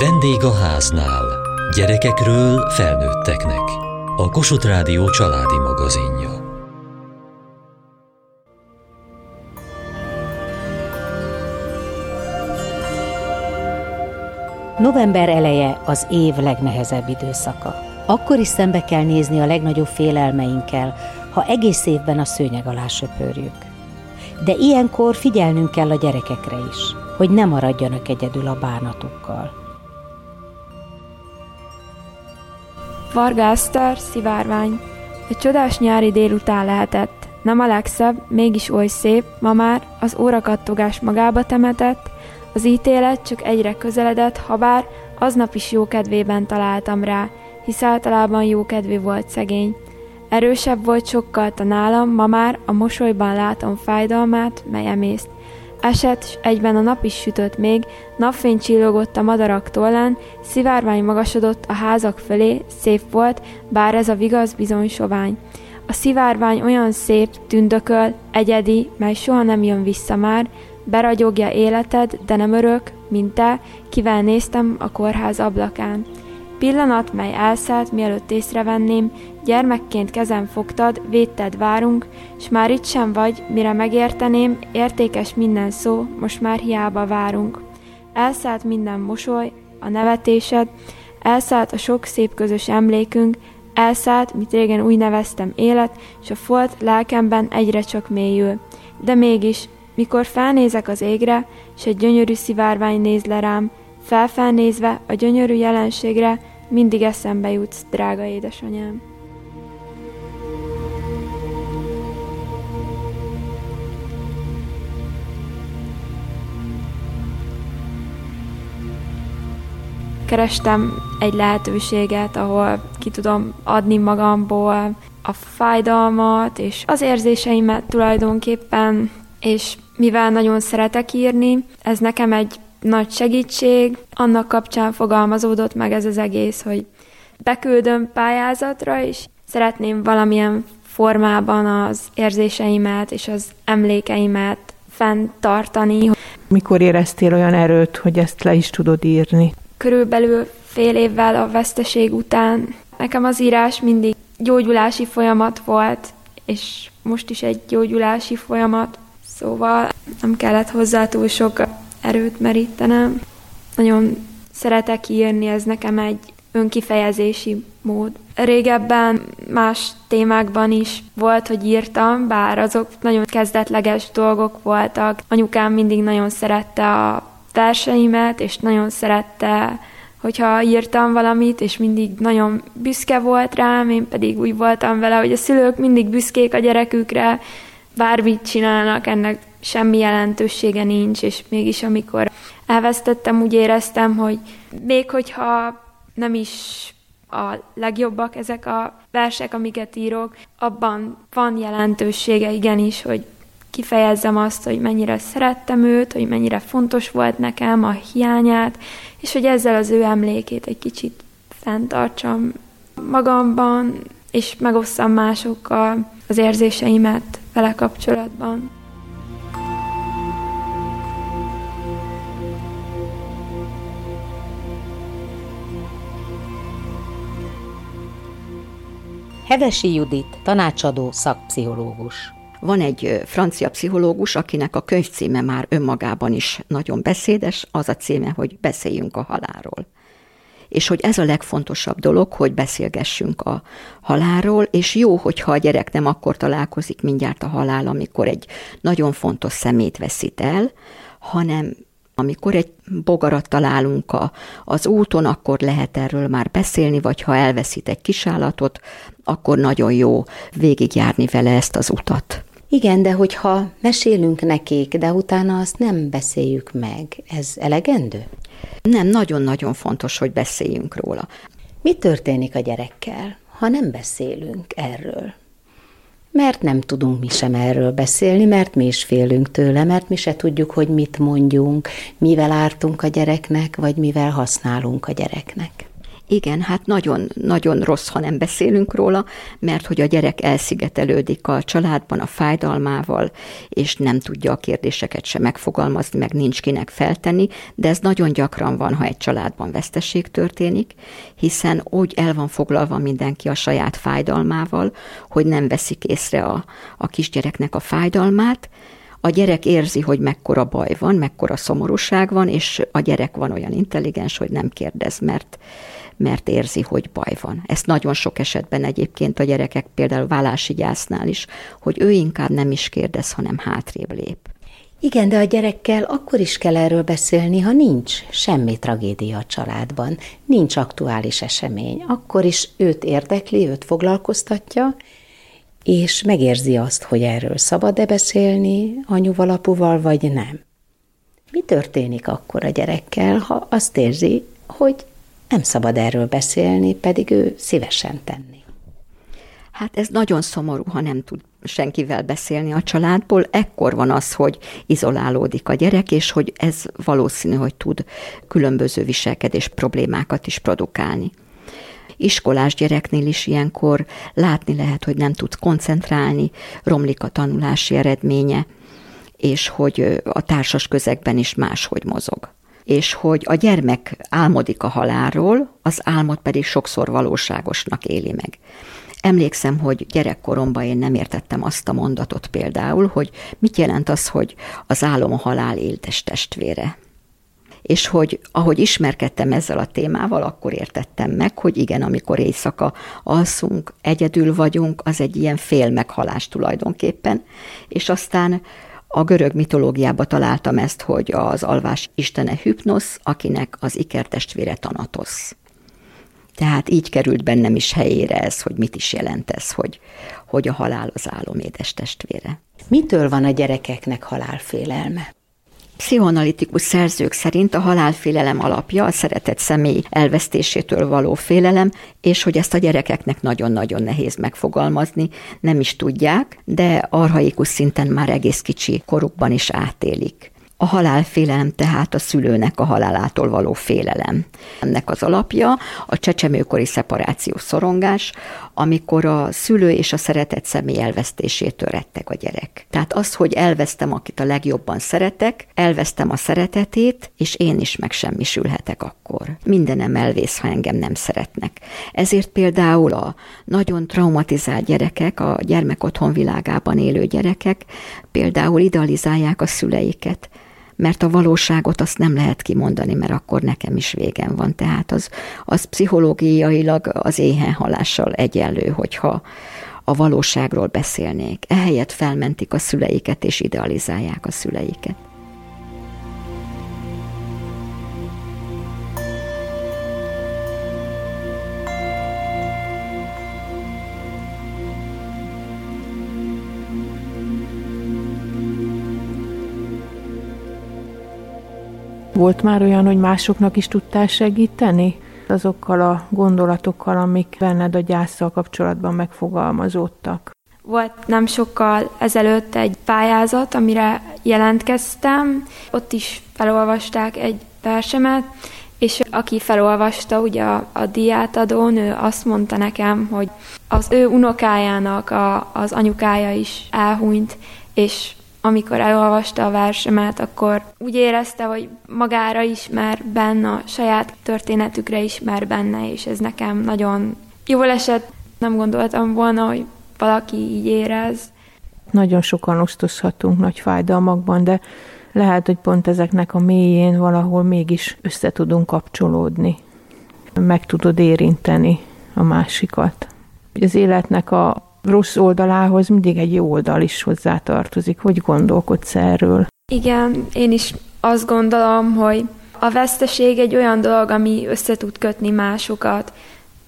Vendég a háznál. Gyerekekről felnőtteknek. A Kossuth Rádió családi magazinja. November eleje az év legnehezebb időszaka. Akkor is szembe kell nézni a legnagyobb félelmeinkkel, ha egész évben a szőnyeg alá söpörjük. De ilyenkor figyelnünk kell a gyerekekre is, hogy ne maradjanak egyedül a bánatukkal. Varga Eszter, szivárvány. Egy csodás nyári délután lehetett. Nem a legszebb, mégis oly szép, ma már az órakattogás magába temetett, az ítélet csak egyre közeledett, habár aznap is jókedvében találtam rá, hisz általában jókedvű volt szegény. Erősebb volt sokkal a nálam, ma már a mosolyban látom fájdalmát, mely emészt. Esett, s egyben a nap is sütött még, napfény csillogott a madarak tollán, szivárvány magasodott a házak fölé, szép volt, bár ez a vigaz bizony sovány. A szivárvány olyan szép, tündököl, egyedi, mely soha nem jön vissza már, beragyogja életed, de nem örök, mint te, kivel néztem a kórház ablakán. Pillanat, mely elszállt, mielőtt észrevenném, gyermekként kezem fogtad, védted várunk, s már itt sem vagy, mire megérteném, értékes minden szó, most már hiába várunk. Elszállt minden mosoly, a nevetésed, elszállt a sok szép közös emlékünk, elszállt, mit régen úgy neveztem élet, s a folt lelkemben egyre csak mélyül. De mégis, mikor felnézek az égre, s egy gyönyörű szivárvány néz le rám, felfelnézve a gyönyörű jelenségre mindig eszembe jutsz, drága édesanyám. Kerestem egy lehetőséget, ahol ki tudom adni magamból a fájdalmat és az érzéseimet tulajdonképpen, és mivel nagyon szeretek írni, ez nekem egy nagy segítség. Annak kapcsán fogalmazódott meg ez az egész, hogy beküldöm pályázatra, és szeretném valamilyen formában az érzéseimet és az emlékeimet fenntartani. Mikor éreztél olyan erőt, hogy ezt le is tudod írni? Körülbelül fél évvel a veszteség után nekem az írás mindig gyógyulási folyamat volt, és most is egy gyógyulási folyamat, szóval nem kellett hozzá túl sok erőt merítenem. Nagyon szeretek írni, ez nekem egy önkifejezési mód. Régebben más témákban is volt, hogy írtam, bár azok nagyon kezdetleges dolgok voltak. Anyukám mindig nagyon szerette a verseimet, és nagyon szerette, hogyha írtam valamit, és mindig nagyon büszke volt rám, én pedig úgy voltam vele, hogy a szülők mindig büszkék a gyerekükre, bármit csinálnak, ennek semmi jelentősége nincs, és mégis amikor elvesztettem, úgy éreztem, hogy még hogyha nem is a legjobbak ezek a versek, amiket írok, abban van jelentősége igenis, hogy kifejezzem azt, hogy mennyire szerettem őt, hogy mennyire fontos volt nekem a hiányát, és hogy ezzel az ő emlékét egy kicsit fenntartsam magamban, és megosszam másokkal az érzéseimet vele kapcsolatban. Hevesi Judit, tanácsadó szakpszichológus. Van egy francia pszichológus, akinek a könyv címe már önmagában is nagyon beszédes, az a címe, hogy Beszéljünk a halálról. És hogy ez a legfontosabb dolog, hogy beszélgessünk a halálról, és jó, hogyha a gyerek nem akkor találkozik mindjárt a halál, amikor egy nagyon fontos szemét veszít el, hanem amikor egy bogarat találunk a, az úton, akkor lehet erről már beszélni, vagy ha elveszít egy kisállatot, akkor nagyon jó végigjárni vele ezt az utat. Igen, de hogyha mesélünk nekik, de utána azt nem beszéljük meg, ez elegendő? Nem, nagyon-nagyon fontos, hogy beszéljünk róla. Mi történik a gyerekkel, ha nem beszélünk erről? Mert nem tudunk mi sem erről beszélni, mert mi is félünk tőle, mert mi se tudjuk, hogy mit mondjunk, mivel ártunk a gyereknek, vagy mivel használunk a gyereknek. Igen, hát nagyon, nagyon rossz, ha nem beszélünk róla, mert hogy a gyerek elszigetelődik a családban a fájdalmával, és nem tudja a kérdéseket se megfogalmazni, meg nincs kinek feltenni, de ez nagyon gyakran van, ha egy családban veszteség történik, hiszen úgy el van foglalva mindenki a saját fájdalmával, hogy nem veszik észre a, a kisgyereknek a fájdalmát, a gyerek érzi, hogy mekkora baj van, mekkora szomorúság van, és a gyerek van olyan intelligens, hogy nem kérdez, mert mert érzi, hogy baj van. Ezt nagyon sok esetben egyébként a gyerekek, például vállási gyásznál is, hogy ő inkább nem is kérdez, hanem hátrébb lép. Igen, de a gyerekkel akkor is kell erről beszélni, ha nincs semmi tragédia a családban, nincs aktuális esemény. Akkor is őt érdekli, őt foglalkoztatja, és megérzi azt, hogy erről szabad-e beszélni anyuval, apuval, vagy nem. Mi történik akkor a gyerekkel, ha azt érzi, hogy nem szabad erről beszélni, pedig ő szívesen tenni. Hát ez nagyon szomorú, ha nem tud senkivel beszélni a családból. Ekkor van az, hogy izolálódik a gyerek, és hogy ez valószínű, hogy tud különböző viselkedés problémákat is produkálni. Iskolás gyereknél is ilyenkor látni lehet, hogy nem tud koncentrálni, romlik a tanulási eredménye, és hogy a társas közegben is máshogy mozog és hogy a gyermek álmodik a halálról, az álmot pedig sokszor valóságosnak éli meg. Emlékszem, hogy gyerekkoromban én nem értettem azt a mondatot például, hogy mit jelent az, hogy az álom a halál éltes testvére. És hogy ahogy ismerkedtem ezzel a témával, akkor értettem meg, hogy igen, amikor éjszaka alszunk, egyedül vagyunk, az egy ilyen fél meghalás tulajdonképpen, és aztán a görög mitológiába találtam ezt, hogy az alvás istene Hypnosz, akinek az ikertestvére Tanatosz. Tehát így került bennem is helyére ez, hogy mit is jelent ez, hogy, hogy a halál az álom édes testvére. Mitől van a gyerekeknek halálfélelme? Pszichoanalitikus szerzők szerint a halálfélelem alapja a szeretett személy elvesztésétől való félelem, és hogy ezt a gyerekeknek nagyon-nagyon nehéz megfogalmazni, nem is tudják, de arhaikus szinten már egész kicsi korukban is átélik. A halálfélelem tehát a szülőnek a halálától való félelem. Ennek az alapja a csecsemőkori szeparáció szorongás, amikor a szülő és a szeretett személy elvesztésétől retteg a gyerek. Tehát az, hogy elvesztem, akit a legjobban szeretek, elvesztem a szeretetét, és én is megsemmisülhetek akkor. Mindenem elvész, ha engem nem szeretnek. Ezért például a nagyon traumatizált gyerekek, a gyermekotthon világában élő gyerekek például idealizálják a szüleiket, mert a valóságot azt nem lehet kimondani, mert akkor nekem is végem van. Tehát az, az pszichológiailag az éhenhalással egyenlő, hogyha a valóságról beszélnék. Ehelyett felmentik a szüleiket és idealizálják a szüleiket. Volt már olyan, hogy másoknak is tudtál segíteni? Azokkal a gondolatokkal, amik benned a gyászsal kapcsolatban megfogalmazódtak. Volt nem sokkal ezelőtt egy pályázat, amire jelentkeztem. Ott is felolvasták egy versemet, és aki felolvasta, ugye a, a diátadón, ő azt mondta nekem, hogy az ő unokájának a, az anyukája is elhunyt, és amikor elolvasta a versemet, akkor úgy érezte, hogy magára ismer benne, a saját történetükre ismer benne, és ez nekem nagyon jól esett. Nem gondoltam volna, hogy valaki így érez. Nagyon sokan osztozhatunk nagy fájdalmakban, de lehet, hogy pont ezeknek a mélyén valahol mégis össze tudunk kapcsolódni. Meg tudod érinteni a másikat. Az életnek a rossz oldalához mindig egy jó oldal is hozzátartozik. Hogy gondolkodsz erről? Igen, én is azt gondolom, hogy a veszteség egy olyan dolog, ami össze tud kötni másokat,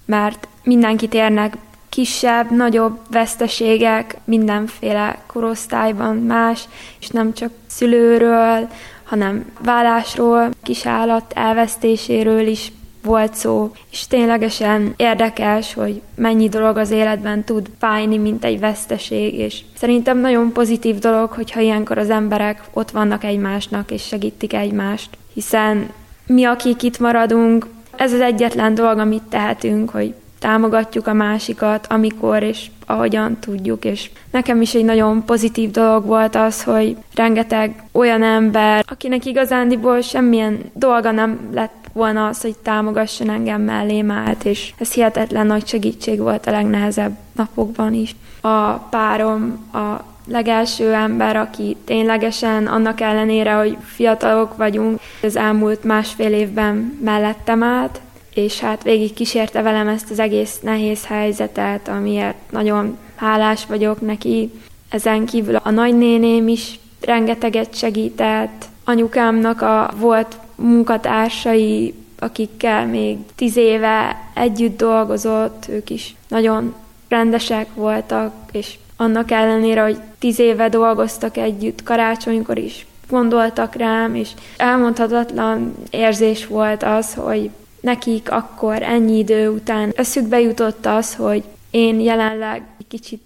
mert mindenkit érnek kisebb, nagyobb veszteségek mindenféle korosztályban más, és nem csak szülőről, hanem vállásról, kisállat elvesztéséről is volt szó, és ténylegesen érdekes, hogy mennyi dolog az életben tud fájni, mint egy veszteség, és szerintem nagyon pozitív dolog, hogyha ilyenkor az emberek ott vannak egymásnak, és segítik egymást, hiszen mi, akik itt maradunk, ez az egyetlen dolog, amit tehetünk, hogy támogatjuk a másikat, amikor és ahogyan tudjuk, és nekem is egy nagyon pozitív dolog volt az, hogy rengeteg olyan ember, akinek igazándiból semmilyen dolga nem lett volna az, hogy támogasson engem mellém állt, és ez hihetetlen nagy segítség volt a legnehezebb napokban is. A párom, a legelső ember, aki ténylegesen annak ellenére, hogy fiatalok vagyunk, az elmúlt másfél évben mellettem állt, és hát végig kísérte velem ezt az egész nehéz helyzetet, amiért nagyon hálás vagyok neki. Ezen kívül a nagynéném is rengeteget segített, anyukámnak a volt munkatársai, akikkel még tíz éve együtt dolgozott, ők is nagyon rendesek voltak, és annak ellenére, hogy tíz éve dolgoztak együtt, karácsonykor is gondoltak rám, és elmondhatatlan érzés volt az, hogy nekik akkor ennyi idő után eszükbe jutott az, hogy én jelenleg kicsit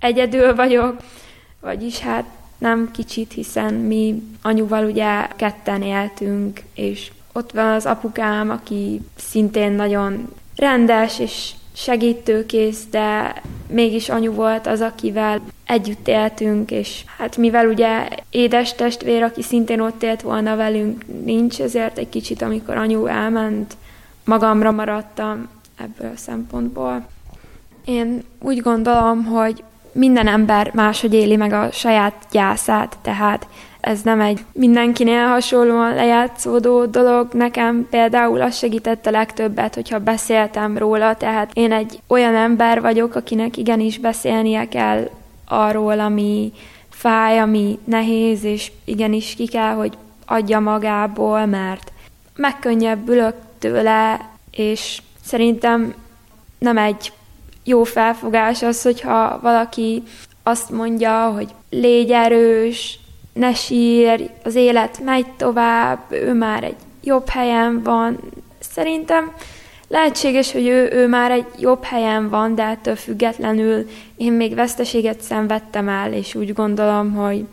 egyedül vagyok, vagyis hát nem kicsit, hiszen mi anyuval ugye ketten éltünk, és ott van az apukám, aki szintén nagyon rendes és segítőkész, de mégis anyu volt az, akivel együtt éltünk, és hát mivel ugye édes testvér, aki szintén ott élt volna velünk, nincs, ezért egy kicsit, amikor anyu elment, magamra maradtam ebből a szempontból. Én úgy gondolom, hogy minden ember máshogy éli meg a saját gyászát, tehát ez nem egy mindenkinél hasonlóan lejátszódó dolog. Nekem például az segített a legtöbbet, hogyha beszéltem róla, tehát én egy olyan ember vagyok, akinek igenis beszélnie kell arról, ami fáj, ami nehéz, és igenis ki kell, hogy adja magából, mert megkönnyebbülök tőle, és szerintem nem egy jó felfogás az, hogyha valaki azt mondja, hogy légy erős, ne sír, az élet megy tovább, ő már egy jobb helyen van. Szerintem lehetséges, hogy ő, ő már egy jobb helyen van, de ettől függetlenül én még veszteséget szenvedtem el, és úgy gondolom, hogy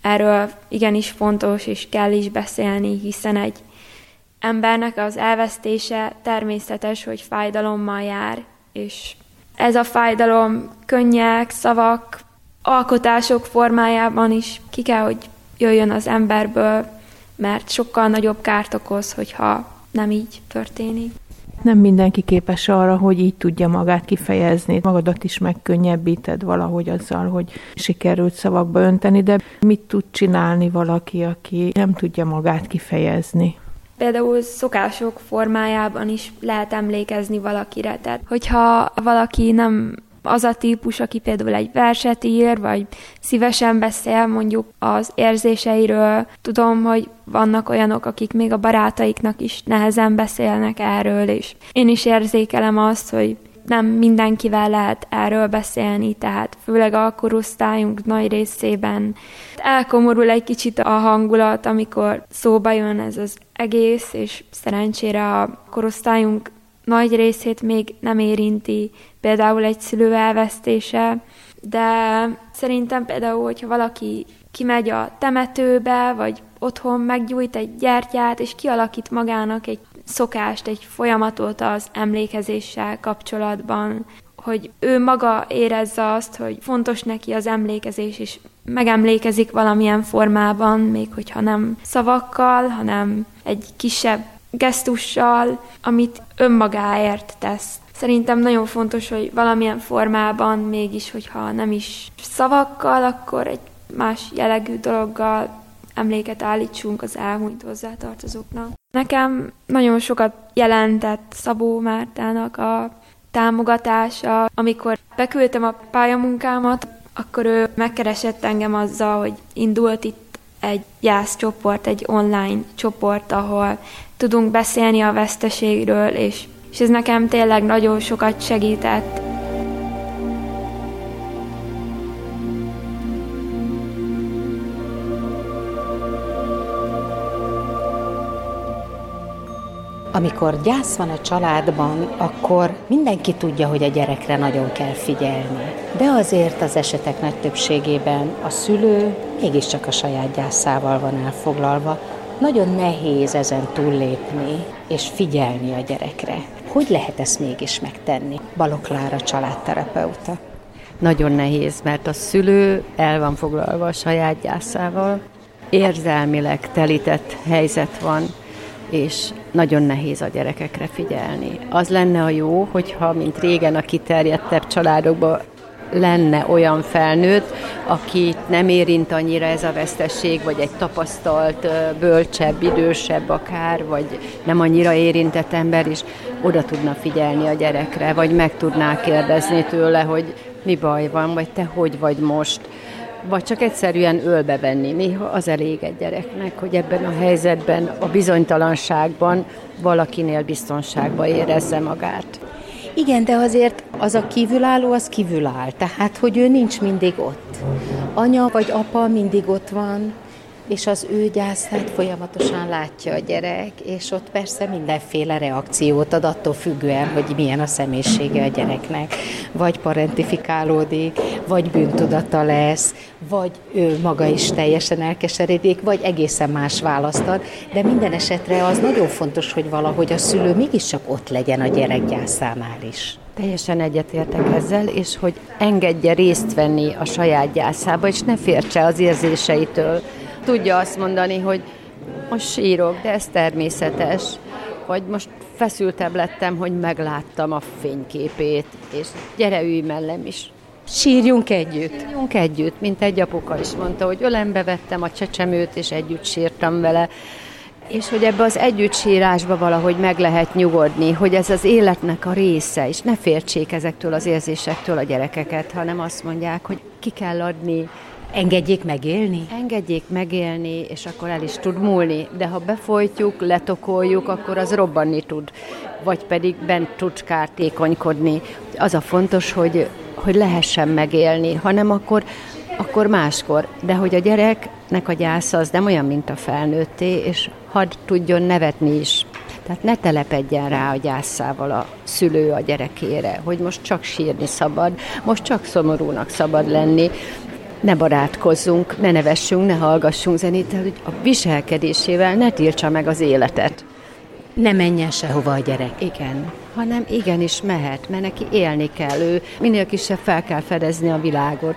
erről igenis fontos, és kell is beszélni, hiszen egy embernek az elvesztése természetes, hogy fájdalommal jár, és ez a fájdalom könnyek, szavak, alkotások formájában is ki kell, hogy jöjjön az emberből, mert sokkal nagyobb kárt okoz, hogyha nem így történik. Nem mindenki képes arra, hogy így tudja magát kifejezni. Magadat is megkönnyebbíted valahogy azzal, hogy sikerült szavakba önteni, de mit tud csinálni valaki, aki nem tudja magát kifejezni? Például szokások formájában is lehet emlékezni valakire. Tehát, hogyha valaki nem az a típus, aki például egy verset ír, vagy szívesen beszél mondjuk az érzéseiről. Tudom, hogy vannak olyanok, akik még a barátaiknak is nehezen beszélnek erről, és én is érzékelem azt, hogy nem mindenkivel lehet erről beszélni, tehát főleg a korosztályunk nagy részében. Elkomorul egy kicsit a hangulat, amikor szóba jön ez az egész, és szerencsére a korosztályunk nagy részét még nem érinti, például egy szülő elvesztése, de szerintem például, hogyha valaki kimegy a temetőbe, vagy otthon meggyújt egy gyertyát, és kialakít magának egy szokást, egy folyamatot az emlékezéssel kapcsolatban, hogy ő maga érezze azt, hogy fontos neki az emlékezés, és megemlékezik valamilyen formában, még hogyha nem szavakkal, hanem egy kisebb gesztussal, amit önmagáért tesz. Szerintem nagyon fontos, hogy valamilyen formában mégis, hogyha nem is szavakkal, akkor egy más jellegű dologgal emléket állítsunk az elhunyt hozzátartozóknak. Nekem nagyon sokat jelentett Szabó Mártának a támogatása. Amikor beküldtem a pályamunkámat, akkor ő megkeresett engem azzal, hogy indult itt egy jászcsoport, egy online csoport, ahol tudunk beszélni a veszteségről, és, és ez nekem tényleg nagyon sokat segített. Amikor gyász van a családban, akkor mindenki tudja, hogy a gyerekre nagyon kell figyelni. De azért az esetek nagy többségében a szülő mégiscsak a saját gyászával van elfoglalva, Nagyon nehéz ezen túllépni és figyelni a gyerekre. Hogy lehet ezt mégis megtenni? Baloklára családterapeuta. Nagyon nehéz, mert a szülő el van foglalva a saját gyászával, érzelmileg telített helyzet van, és nagyon nehéz a gyerekekre figyelni. Az lenne a jó, hogyha, mint régen a kiterjedtebb családokban lenne olyan felnőtt, akit nem érint annyira ez a vesztesség, vagy egy tapasztalt, bölcsebb, idősebb akár, vagy nem annyira érintett ember is oda tudna figyelni a gyerekre, vagy meg tudná kérdezni tőle, hogy mi baj van, vagy te hogy vagy most vagy csak egyszerűen ölbe venni. Néha az elég egy gyereknek, hogy ebben a helyzetben, a bizonytalanságban valakinél biztonságba érezze magát. Igen, de azért az a kívülálló, az kívüláll. Tehát, hogy ő nincs mindig ott. Anya vagy apa mindig ott van, és az ő gyászát folyamatosan látja a gyerek, és ott persze mindenféle reakciót ad attól függően, hogy milyen a személyisége a gyereknek. Vagy parentifikálódik, vagy bűntudata lesz, vagy ő maga is teljesen elkeseredik, vagy egészen más választ ad, de minden esetre az nagyon fontos, hogy valahogy a szülő mégiscsak ott legyen a gyerek gyászánál is. Teljesen egyetértek ezzel, és hogy engedje részt venni a saját gyászába, és ne fértse az érzéseitől, tudja azt mondani, hogy most sírok, de ez természetes. Vagy most feszültebb lettem, hogy megláttam a fényképét, és gyere ülj mellem is. Sírjunk együtt. Sírjunk együtt, mint egy apuka is mondta, hogy ölembe vettem a csecsemőt, és együtt sírtam vele. És hogy ebbe az együttsírásba valahogy meg lehet nyugodni, hogy ez az életnek a része, és ne fértsék ezektől az érzésektől a gyerekeket, hanem azt mondják, hogy ki kell adni, Engedjék megélni? Engedjék megélni, és akkor el is tud múlni. De ha befolytjuk, letokoljuk, akkor az robbanni tud. Vagy pedig bent tud kártékonykodni. Az a fontos, hogy, hogy lehessen megélni, hanem akkor, akkor máskor. De hogy a gyereknek a gyásza az nem olyan, mint a felnőtté, és hadd tudjon nevetni is. Tehát ne telepedjen rá a gyászával a szülő a gyerekére, hogy most csak sírni szabad, most csak szomorúnak szabad lenni, ne barátkozzunk, ne nevessünk, ne hallgassunk zenét, hogy a viselkedésével ne tiltsa meg az életet. Ne menjen sehova a gyerek. Igen, hanem igenis mehet, mert neki élni kell. Ő minél kisebb fel kell fedezni a világot,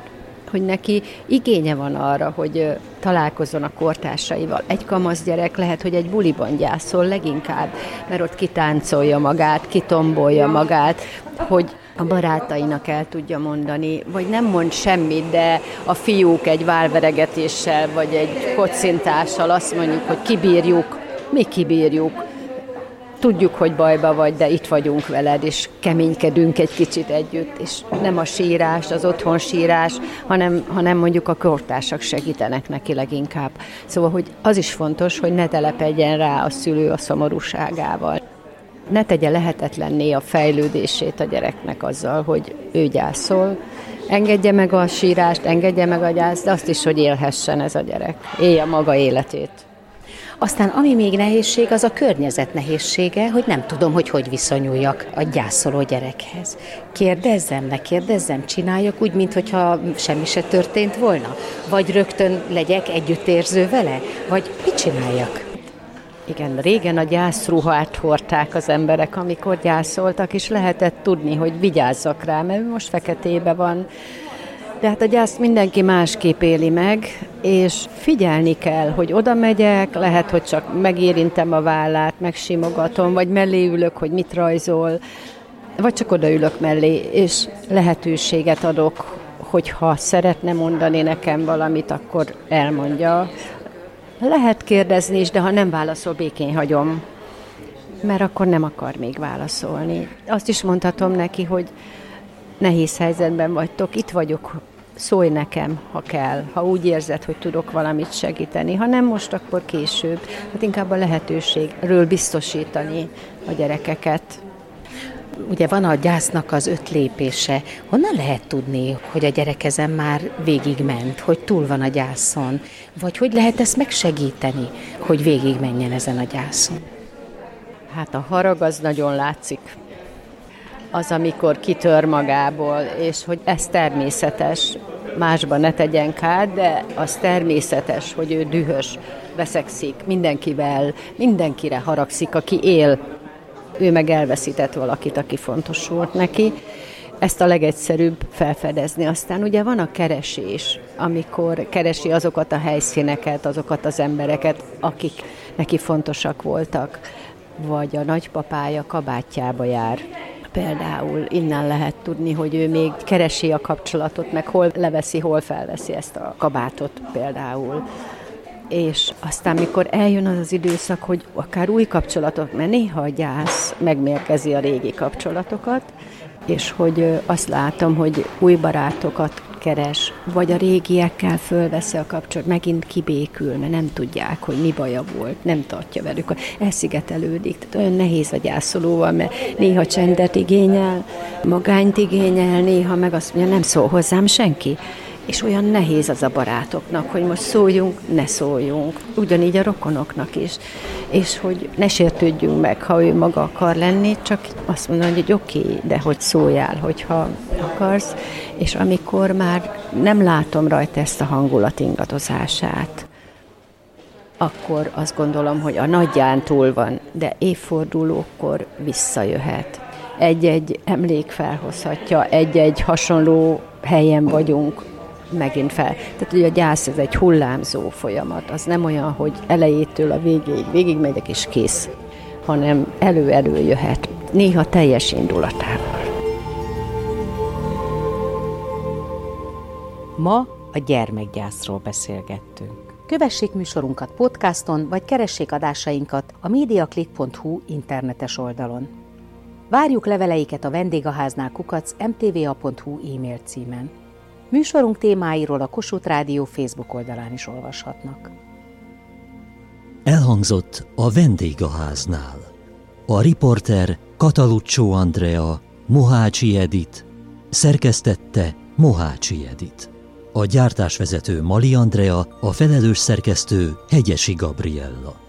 hogy neki igénye van arra, hogy találkozzon a kortársaival. Egy kamasz gyerek lehet, hogy egy buliban gyászol leginkább, mert ott kitáncolja magát, kitombolja magát, hogy a barátainak el tudja mondani, vagy nem mond semmit, de a fiúk egy válveregetéssel, vagy egy kocintással azt mondjuk, hogy kibírjuk, mi kibírjuk. Tudjuk, hogy bajba vagy, de itt vagyunk veled, és keménykedünk egy kicsit együtt, és nem a sírás, az otthon sírás, hanem, hanem mondjuk a kortársak segítenek neki leginkább. Szóval, hogy az is fontos, hogy ne telepedjen rá a szülő a szomorúságával ne tegye lehetetlenné a fejlődését a gyereknek azzal, hogy ő gyászol, engedje meg a sírást, engedje meg a gyászt, de azt is, hogy élhessen ez a gyerek, élje maga életét. Aztán ami még nehézség, az a környezet nehézsége, hogy nem tudom, hogy hogy viszonyuljak a gyászoló gyerekhez. Kérdezzem, ne kérdezzem, csináljak úgy, mintha semmi se történt volna? Vagy rögtön legyek együttérző vele? Vagy mit csináljak? Igen, régen a gyászruhát hordták az emberek, amikor gyászoltak, és lehetett tudni, hogy vigyázzak rá, mert most feketébe van. De hát a gyászt mindenki másképp éli meg, és figyelni kell, hogy oda megyek, lehet, hogy csak megérintem a vállát, megsimogatom, vagy mellé ülök, hogy mit rajzol, vagy csak odaülök mellé, és lehetőséget adok, hogyha szeretne mondani nekem valamit, akkor elmondja. Lehet kérdezni is, de ha nem válaszol, békén hagyom, mert akkor nem akar még válaszolni. Azt is mondhatom neki, hogy nehéz helyzetben vagytok, itt vagyok, szólj nekem, ha kell, ha úgy érzed, hogy tudok valamit segíteni. Ha nem most, akkor később. Hát inkább a lehetőségről biztosítani a gyerekeket ugye van a gyásznak az öt lépése. Honnan lehet tudni, hogy a gyerek már végigment, hogy túl van a gyászon? Vagy hogy lehet ezt megsegíteni, hogy végigmenjen ezen a gyászon? Hát a harag az nagyon látszik. Az, amikor kitör magából, és hogy ez természetes. másban ne tegyen kár, de az természetes, hogy ő dühös, veszekszik mindenkivel, mindenkire haragszik, aki él. Ő meg elveszített valakit, aki fontos volt neki. Ezt a legegyszerűbb felfedezni. Aztán ugye van a keresés, amikor keresi azokat a helyszíneket, azokat az embereket, akik neki fontosak voltak, vagy a nagypapája kabátjába jár Például innen lehet tudni, hogy ő még keresi a kapcsolatot, meg hol leveszi, hol felveszi ezt a kabátot például. És aztán, mikor eljön az az időszak, hogy akár új kapcsolatok, mert néha a gyász megmérkezi a régi kapcsolatokat, és hogy azt látom, hogy új barátokat keres, vagy a régiekkel fölveszi a kapcsolat, megint kibékül, mert nem tudják, hogy mi baja volt, nem tartja velük, elszigetelődik. Tehát olyan nehéz a gyászolóval, mert néha csendet igényel, magányt igényel, néha meg azt mondja, nem szól hozzám senki és olyan nehéz az a barátoknak, hogy most szóljunk, ne szóljunk. Ugyanígy a rokonoknak is. És hogy ne sértődjünk meg, ha ő maga akar lenni, csak azt mondani, hogy oké, okay, de hogy szóljál, hogyha akarsz. És amikor már nem látom rajta ezt a hangulat ingadozását, akkor azt gondolom, hogy a nagyján túl van, de évfordulókor visszajöhet. Egy-egy emlék felhozhatja, egy-egy hasonló helyen vagyunk, megint fel. Tehát ugye a gyász ez egy hullámzó folyamat, az nem olyan, hogy elejétől a végéig végig megyek és kész, hanem elő-elő jöhet, néha teljes indulatával. Ma a gyermekgyászról beszélgettünk. Kövessék műsorunkat podcaston, vagy keressék adásainkat a mediaclick.hu internetes oldalon. Várjuk leveleiket a vendégháznál kukac mtva.hu e-mail címen. Műsorunk témáiról a Kossuth Rádió Facebook oldalán is olvashatnak. Elhangzott a vendégháznál. A riporter Kataluccio Andrea, Mohácsi Edit, szerkesztette Mohácsi Edit. A gyártásvezető Mali Andrea, a felelős szerkesztő Hegyesi Gabriella.